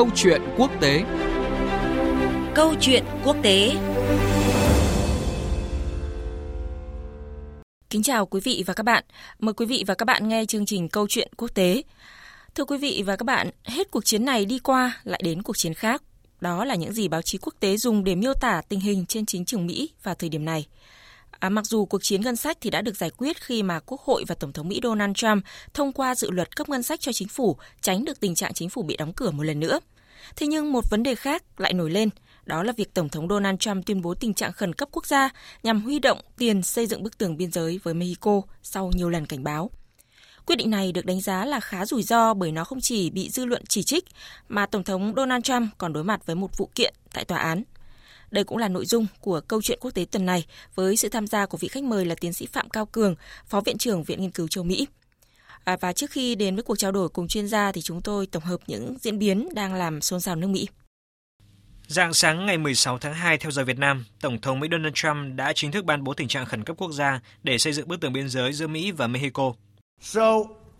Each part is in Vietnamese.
Câu chuyện quốc tế Câu chuyện quốc tế Kính chào quý vị và các bạn. Mời quý vị và các bạn nghe chương trình Câu chuyện quốc tế. Thưa quý vị và các bạn, hết cuộc chiến này đi qua lại đến cuộc chiến khác. Đó là những gì báo chí quốc tế dùng để miêu tả tình hình trên chính trường Mỹ vào thời điểm này. À, mặc dù cuộc chiến ngân sách thì đã được giải quyết khi mà Quốc hội và Tổng thống Mỹ Donald Trump thông qua dự luật cấp ngân sách cho chính phủ, tránh được tình trạng chính phủ bị đóng cửa một lần nữa. Thế nhưng một vấn đề khác lại nổi lên, đó là việc Tổng thống Donald Trump tuyên bố tình trạng khẩn cấp quốc gia nhằm huy động tiền xây dựng bức tường biên giới với Mexico sau nhiều lần cảnh báo. Quyết định này được đánh giá là khá rủi ro bởi nó không chỉ bị dư luận chỉ trích, mà Tổng thống Donald Trump còn đối mặt với một vụ kiện tại tòa án. Đây cũng là nội dung của câu chuyện quốc tế tuần này với sự tham gia của vị khách mời là tiến sĩ Phạm Cao Cường, Phó Viện trưởng Viện Nghiên cứu châu Mỹ. À, và trước khi đến với cuộc trao đổi cùng chuyên gia thì chúng tôi tổng hợp những diễn biến đang làm xôn xao nước Mỹ. Dạng sáng ngày 16 tháng 2 theo giờ Việt Nam, Tổng thống Mỹ Donald Trump đã chính thức ban bố tình trạng khẩn cấp quốc gia để xây dựng bức tường biên giới giữa Mỹ và Mexico. So,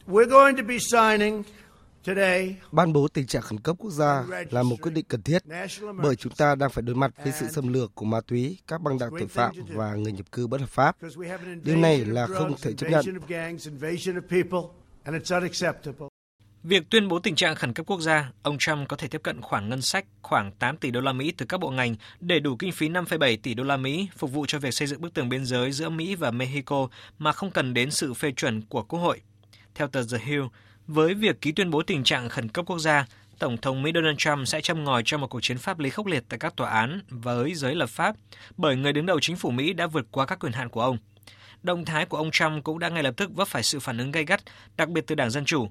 we're going to be signing Ban bố tình trạng khẩn cấp quốc gia là một quyết định cần thiết bởi chúng ta đang phải đối mặt với sự xâm lược của ma túy, các băng đảng tội phạm và người nhập cư bất hợp pháp. Điều này là không thể chấp nhận. Việc tuyên bố tình trạng khẩn cấp quốc gia, ông Trump có thể tiếp cận khoản ngân sách khoảng 8 tỷ đô la Mỹ từ các bộ ngành để đủ kinh phí 5,7 tỷ đô la Mỹ phục vụ cho việc xây dựng bức tường biên giới giữa Mỹ và Mexico mà không cần đến sự phê chuẩn của Quốc hội. Theo tờ The Hill, với việc ký tuyên bố tình trạng khẩn cấp quốc gia, Tổng thống Mỹ Donald Trump sẽ châm ngòi cho một cuộc chiến pháp lý khốc liệt tại các tòa án với giới lập pháp, bởi người đứng đầu chính phủ Mỹ đã vượt qua các quyền hạn của ông. Động thái của ông Trump cũng đã ngay lập tức vấp phải sự phản ứng gay gắt, đặc biệt từ Đảng Dân Chủ.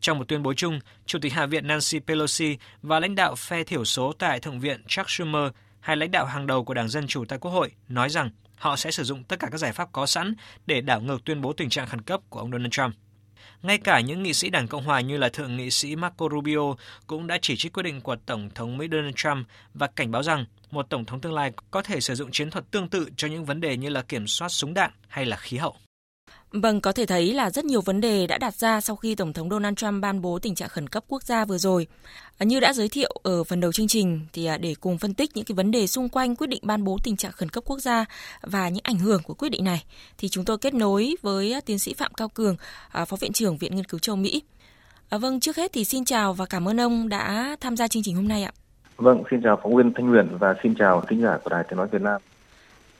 Trong một tuyên bố chung, Chủ tịch Hạ viện Nancy Pelosi và lãnh đạo phe thiểu số tại Thượng viện Chuck Schumer, hai lãnh đạo hàng đầu của Đảng Dân Chủ tại Quốc hội, nói rằng họ sẽ sử dụng tất cả các giải pháp có sẵn để đảo ngược tuyên bố tình trạng khẩn cấp của ông Donald Trump. Ngay cả những nghị sĩ Đảng Cộng hòa như là Thượng nghị sĩ Marco Rubio cũng đã chỉ trích quyết định của Tổng thống Mỹ Donald Trump và cảnh báo rằng một tổng thống tương lai có thể sử dụng chiến thuật tương tự cho những vấn đề như là kiểm soát súng đạn hay là khí hậu. Vâng, có thể thấy là rất nhiều vấn đề đã đặt ra sau khi Tổng thống Donald Trump ban bố tình trạng khẩn cấp quốc gia vừa rồi. À, như đã giới thiệu ở phần đầu chương trình, thì à, để cùng phân tích những cái vấn đề xung quanh quyết định ban bố tình trạng khẩn cấp quốc gia và những ảnh hưởng của quyết định này, thì chúng tôi kết nối với à, tiến sĩ Phạm Cao Cường, Phó Viện trưởng Viện Nghiên cứu châu Mỹ. Vâng, trước hết thì xin chào và cảm ơn ông đã tham gia chương trình hôm nay ạ. Vâng, xin chào phóng viên Thanh Huyền và xin chào thính giả của Đài Tiếng Nói Việt Nam.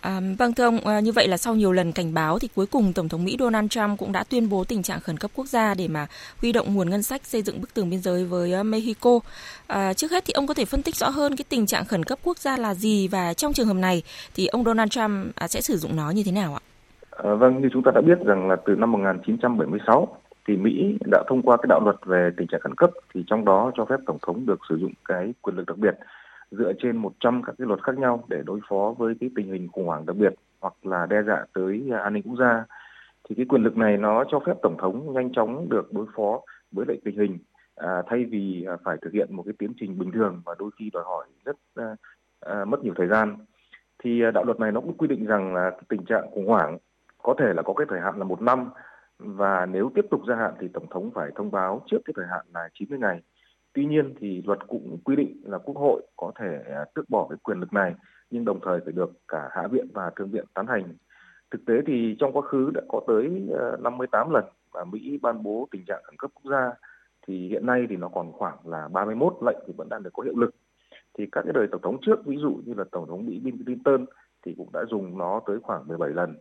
À, vâng thưa ông, à, như vậy là sau nhiều lần cảnh báo thì cuối cùng Tổng thống Mỹ Donald Trump cũng đã tuyên bố tình trạng khẩn cấp quốc gia để mà huy động nguồn ngân sách xây dựng bức tường biên giới với uh, Mexico. À, trước hết thì ông có thể phân tích rõ hơn cái tình trạng khẩn cấp quốc gia là gì và trong trường hợp này thì ông Donald Trump à, sẽ sử dụng nó như thế nào ạ? À, vâng, như chúng ta đã biết rằng là từ năm 1976 thì Mỹ đã thông qua cái đạo luật về tình trạng khẩn cấp thì trong đó cho phép tổng thống được sử dụng cái quyền lực đặc biệt dựa trên 100 các cái luật khác nhau để đối phó với cái tình hình khủng hoảng đặc biệt hoặc là đe dọa tới an ninh quốc gia. Thì cái quyền lực này nó cho phép tổng thống nhanh chóng được đối phó với lại tình hình à, thay vì à, phải thực hiện một cái tiến trình bình thường và đôi khi đòi hỏi rất à, à, mất nhiều thời gian. Thì à, đạo luật này nó cũng quy định rằng là tình trạng khủng hoảng có thể là có cái thời hạn là một năm và nếu tiếp tục gia hạn thì tổng thống phải thông báo trước cái thời hạn là 90 ngày. Tuy nhiên thì luật cũng quy định là Quốc hội có thể à, tước bỏ cái quyền lực này, nhưng đồng thời phải được cả Hạ viện và Thượng viện tán thành. Thực tế thì trong quá khứ đã có tới ờ, 58 lần mà Mỹ ban bố tình trạng khẩn cấp quốc gia, thì hiện nay thì nó còn khoảng là 31 lệnh thì vẫn đang được có hiệu lực. Thì các cái đời tổng thống trước, ví dụ như là tổng thống Mỹ Bill Clinton thì cũng đã dùng nó tới khoảng 17 lần.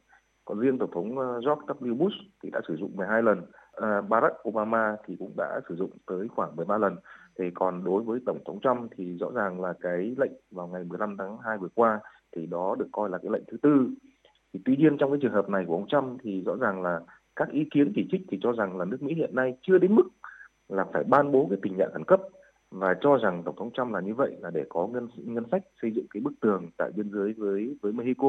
Còn riêng tổng thống ờ, George W. Bush thì đã sử dụng 12 lần. Ờ, Barack Obama thì cũng đã sử dụng tới khoảng 13 lần. Thì còn đối với tổng thống Trump thì rõ ràng là cái lệnh vào ngày 15 tháng 2 vừa qua thì đó được coi là cái lệnh thứ tư. Thì tuy nhiên trong cái trường hợp này của ông Trump thì rõ ràng là các ý kiến chỉ trích thì cho rằng là nước Mỹ hiện nay chưa đến mức là phải ban bố cái tình trạng khẩn cấp và cho rằng tổng thống Trump là như vậy là để có ngân ngân sách xây dựng cái bức tường tại biên giới với với Mexico.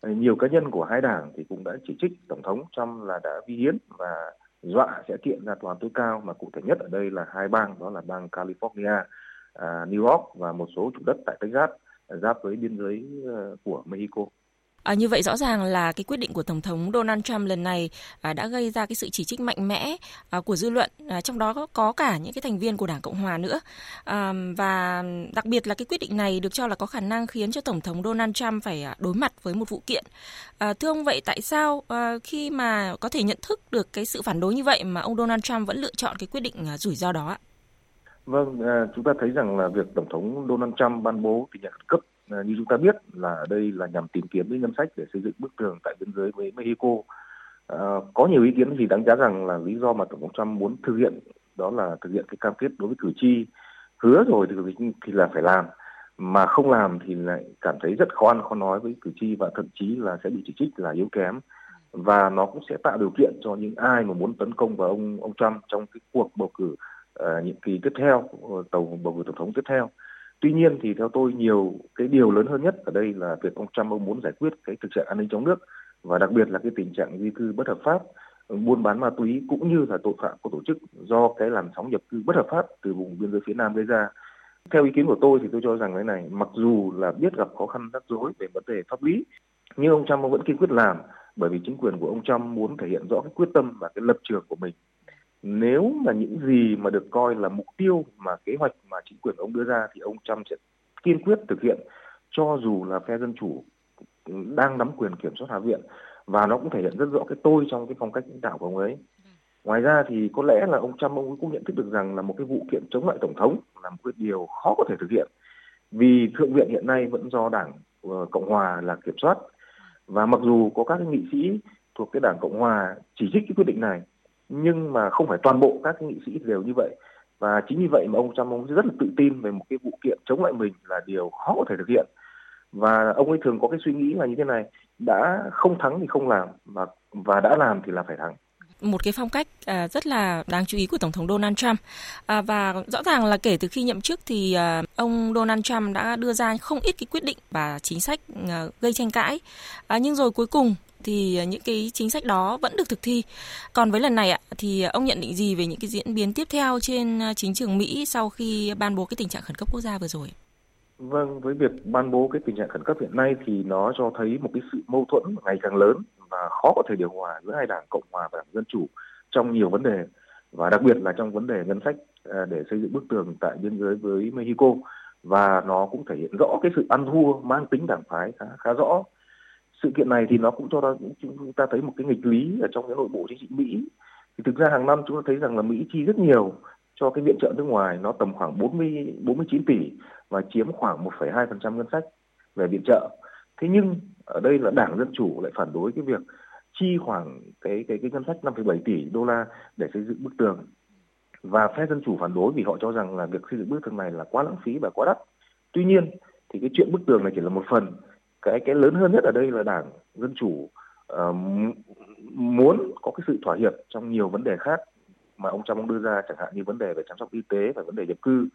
Ờ, nhiều cá nhân của hai đảng thì cũng đã chỉ trích tổng thống Trump là đã vi hiến và dọa sẽ kiện ra tòa án tối cao mà cụ thể nhất ở đây là hai bang đó là bang California, à, New York và một số chủ đất tại Texas giáp với biên giới ờ, của Mexico. À, như vậy rõ ràng là cái quyết định của Tổng thống Donald Trump lần này à, đã gây ra cái sự chỉ trích mạnh mẽ à, của dư luận, à, trong đó có, có cả những cái thành viên của Đảng Cộng Hòa nữa. À, và đặc biệt là cái quyết định này được cho là có khả năng khiến cho Tổng thống Donald Trump phải à, đối mặt với một vụ kiện. À, thưa ông vậy tại sao à, khi mà có thể nhận thức được cái sự phản đối như vậy mà ông Donald Trump vẫn lựa chọn cái quyết định à, rủi ro đó ạ? Vâng, à, chúng ta thấy rằng là việc Tổng thống Donald Trump ban bố tình trạng khẩn cấp Ờ, như chúng ta biết là ở đây là nhằm tìm kiếm những ngân sách để xây dựng bức tường tại biên giới với Mexico. À, có nhiều ý kiến thì đánh giá rằng là lý do mà tổng thống Trump muốn thực hiện đó là thực hiện cái cam kết đối với cử tri. Hứa rồi thì, thì là phải làm mà không làm thì lại cảm thấy rất khó ăn khó nói với cử tri và thậm chí là sẽ bị chỉ trích là yếu kém. Và nó cũng sẽ tạo điều kiện cho những ai mà muốn tấn công vào ông ông Trump trong cái cuộc bầu cử uh, nhiệm kỳ tiếp theo tàu bầu cử tổng thống tiếp theo. Tuy nhiên thì theo tôi nhiều cái điều lớn hơn nhất ở đây là việc ông Trump ông muốn giải quyết cái thực trạng an ninh trong nước và đặc biệt là cái tình trạng di cư bất hợp pháp, buôn bán ma túy cũng như là tội phạm có tổ chức do cái làn sóng nhập cư bất hợp pháp từ vùng biên giới phía Nam gây ra. Theo ý kiến của tôi thì tôi cho rằng cái này mặc dù là biết gặp khó khăn rắc rối về vấn đề pháp lý nhưng ông Trump ông vẫn kiên quyết làm bởi vì chính quyền của ông Trump muốn thể hiện rõ cái quyết tâm và cái lập trường của mình nếu mà những gì mà được coi là mục tiêu mà kế hoạch mà chính quyền ông đưa ra thì ông Trump sẽ kiên quyết thực hiện, cho dù là phe dân chủ đang nắm quyền kiểm soát hạ viện. Và nó cũng thể hiện rất rõ cái tôi trong cái phong cách lãnh đạo của ông ấy. Ngoài ra thì có lẽ là ông Trump, ông ấy cũng nhận thức được rằng là một cái vụ kiện chống lại tổng thống là một cái điều khó có thể thực hiện. Vì thượng viện hiện nay vẫn do đảng ờ, cộng hòa là kiểm soát. Và mặc dù có các nghị sĩ thuộc cái đảng cộng hòa chỉ trích cái quyết định này nhưng mà không phải toàn bộ các nghị sĩ đều như vậy. Và chính vì vậy mà ông Trump ông rất là tự tin về một cái vụ kiện chống lại mình là điều khó có thể thực hiện. Và ông ấy thường có cái suy nghĩ là như thế này đã không thắng thì không làm và và đã làm thì là phải thắng. Một cái phong cách à, rất là đáng chú ý của tổng thống Donald Trump. À, và rõ ràng là kể từ khi nhậm chức thì à, ông Donald Trump đã đưa ra không ít cái quyết định và chính sách à, gây tranh cãi. À, nhưng rồi cuối cùng thì à, những cái chính sách đó vẫn được thực thi. Còn với lần này ạ thì ông nhận định gì về những cái diễn biến tiếp theo trên à, chính trường Mỹ sau khi ban bố cái tình trạng khẩn cấp quốc gia vừa rồi? Vâng, với việc ban bố cái tình trạng khẩn cấp hiện nay thì nó cho thấy một cái sự mâu thuẫn ngày càng lớn và khó có thể điều hòa giữa hai đảng Cộng hòa và đảng Dân chủ trong nhiều vấn đề và đặc biệt là trong vấn đề ngân sách à, để xây dựng bức tường tại biên giới với Mexico và nó cũng thể hiện rõ cái sự ăn thua mang tính đảng phái khá khá rõ sự kiện này thì nó cũng cho ra chúng ta thấy một cái nghịch lý ở trong cái nội bộ chính trị Mỹ thì thực ra hàng năm chúng ta thấy rằng là Mỹ chi rất nhiều cho cái viện trợ nước ngoài nó tầm khoảng 40 49 tỷ và chiếm khoảng 1,2% ngân sách về viện trợ. Thế nhưng ở đây là Đảng Dân chủ lại phản đối cái việc chi khoảng cái cái cái ngân sách 5,7 tỷ đô la để xây dựng bức tường. Và phe dân chủ phản đối vì họ cho rằng là việc xây dựng bức tường này là quá lãng phí và quá đắt. Tuy nhiên thì cái chuyện bức tường này chỉ là một phần cái cái lớn hơn nhất ở đây là đảng dân chủ uh, muốn có cái sự thỏa hiệp trong nhiều vấn đề khác mà ông Trump ông đưa ra chẳng hạn như vấn đề về chăm sóc y tế và vấn đề nhập cư.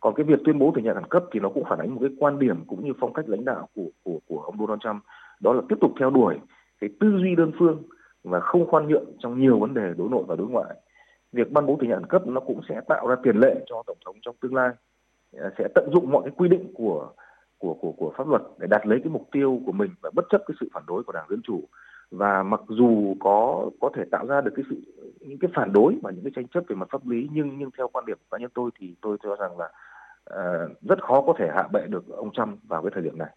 Còn cái việc tuyên bố tình trạng khẩn cấp thì nó cũng phản ánh một cái quan điểm cũng như phong cách lãnh đạo của của của ông Donald Trump. Đó là tiếp tục theo đuổi cái tư duy đơn phương và không khoan nhượng trong nhiều vấn đề đối nội và đối ngoại. Việc ban bố tình trạng khẩn cấp nó cũng sẽ tạo ra tiền lệ cho tổng thống trong tương lai sẽ tận dụng mọi cái quy định của của của của pháp luật để đạt lấy cái mục tiêu của mình và bất chấp cái sự phản đối của đảng dân chủ và mặc dù có có thể tạo ra được cái sự những cái phản đối và những cái tranh chấp về mặt pháp lý nhưng nhưng theo quan điểm cá nhân tôi thì tôi cho rằng là uh, rất khó có thể hạ bệ được ông Trump vào cái thời điểm này.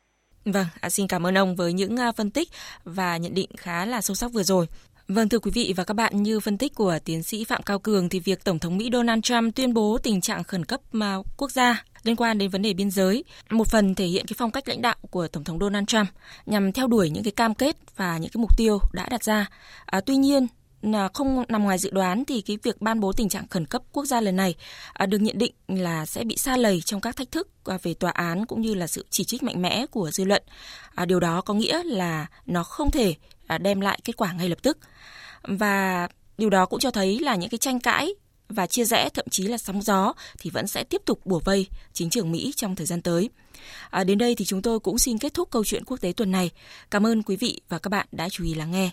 Vâng, xin cảm ơn ông với những à, phân tích và nhận định khá là sâu sắc vừa rồi. Vâng thưa quý vị và các bạn, như phân tích của tiến sĩ Phạm Cao Cường thì việc Tổng thống Mỹ Donald Trump tuyên bố tình trạng khẩn cấp mà quốc gia liên quan đến vấn đề biên giới, một phần thể hiện cái phong cách lãnh đạo của Tổng thống Donald Trump nhằm theo đuổi những cái cam kết và những cái mục tiêu đã đặt ra. À, tuy nhiên, là không nằm ngoài dự đoán thì cái việc ban bố tình trạng khẩn cấp quốc gia lần này à, được nhận định là sẽ bị xa lầy trong các thách thức à, về tòa án cũng như là sự chỉ trích mạnh mẽ của dư luận. À, điều đó có nghĩa là nó không thể À, đem lại kết quả ngay lập tức. Và điều đó cũng cho thấy là những cái tranh cãi và chia rẽ thậm chí là sóng gió thì vẫn sẽ tiếp tục bùa vây chính trường Mỹ trong thời gian tới. À, đến đây thì chúng tôi cũng xin kết thúc câu chuyện quốc tế tuần này. Cảm ơn quý vị và các bạn đã chú ý lắng nghe.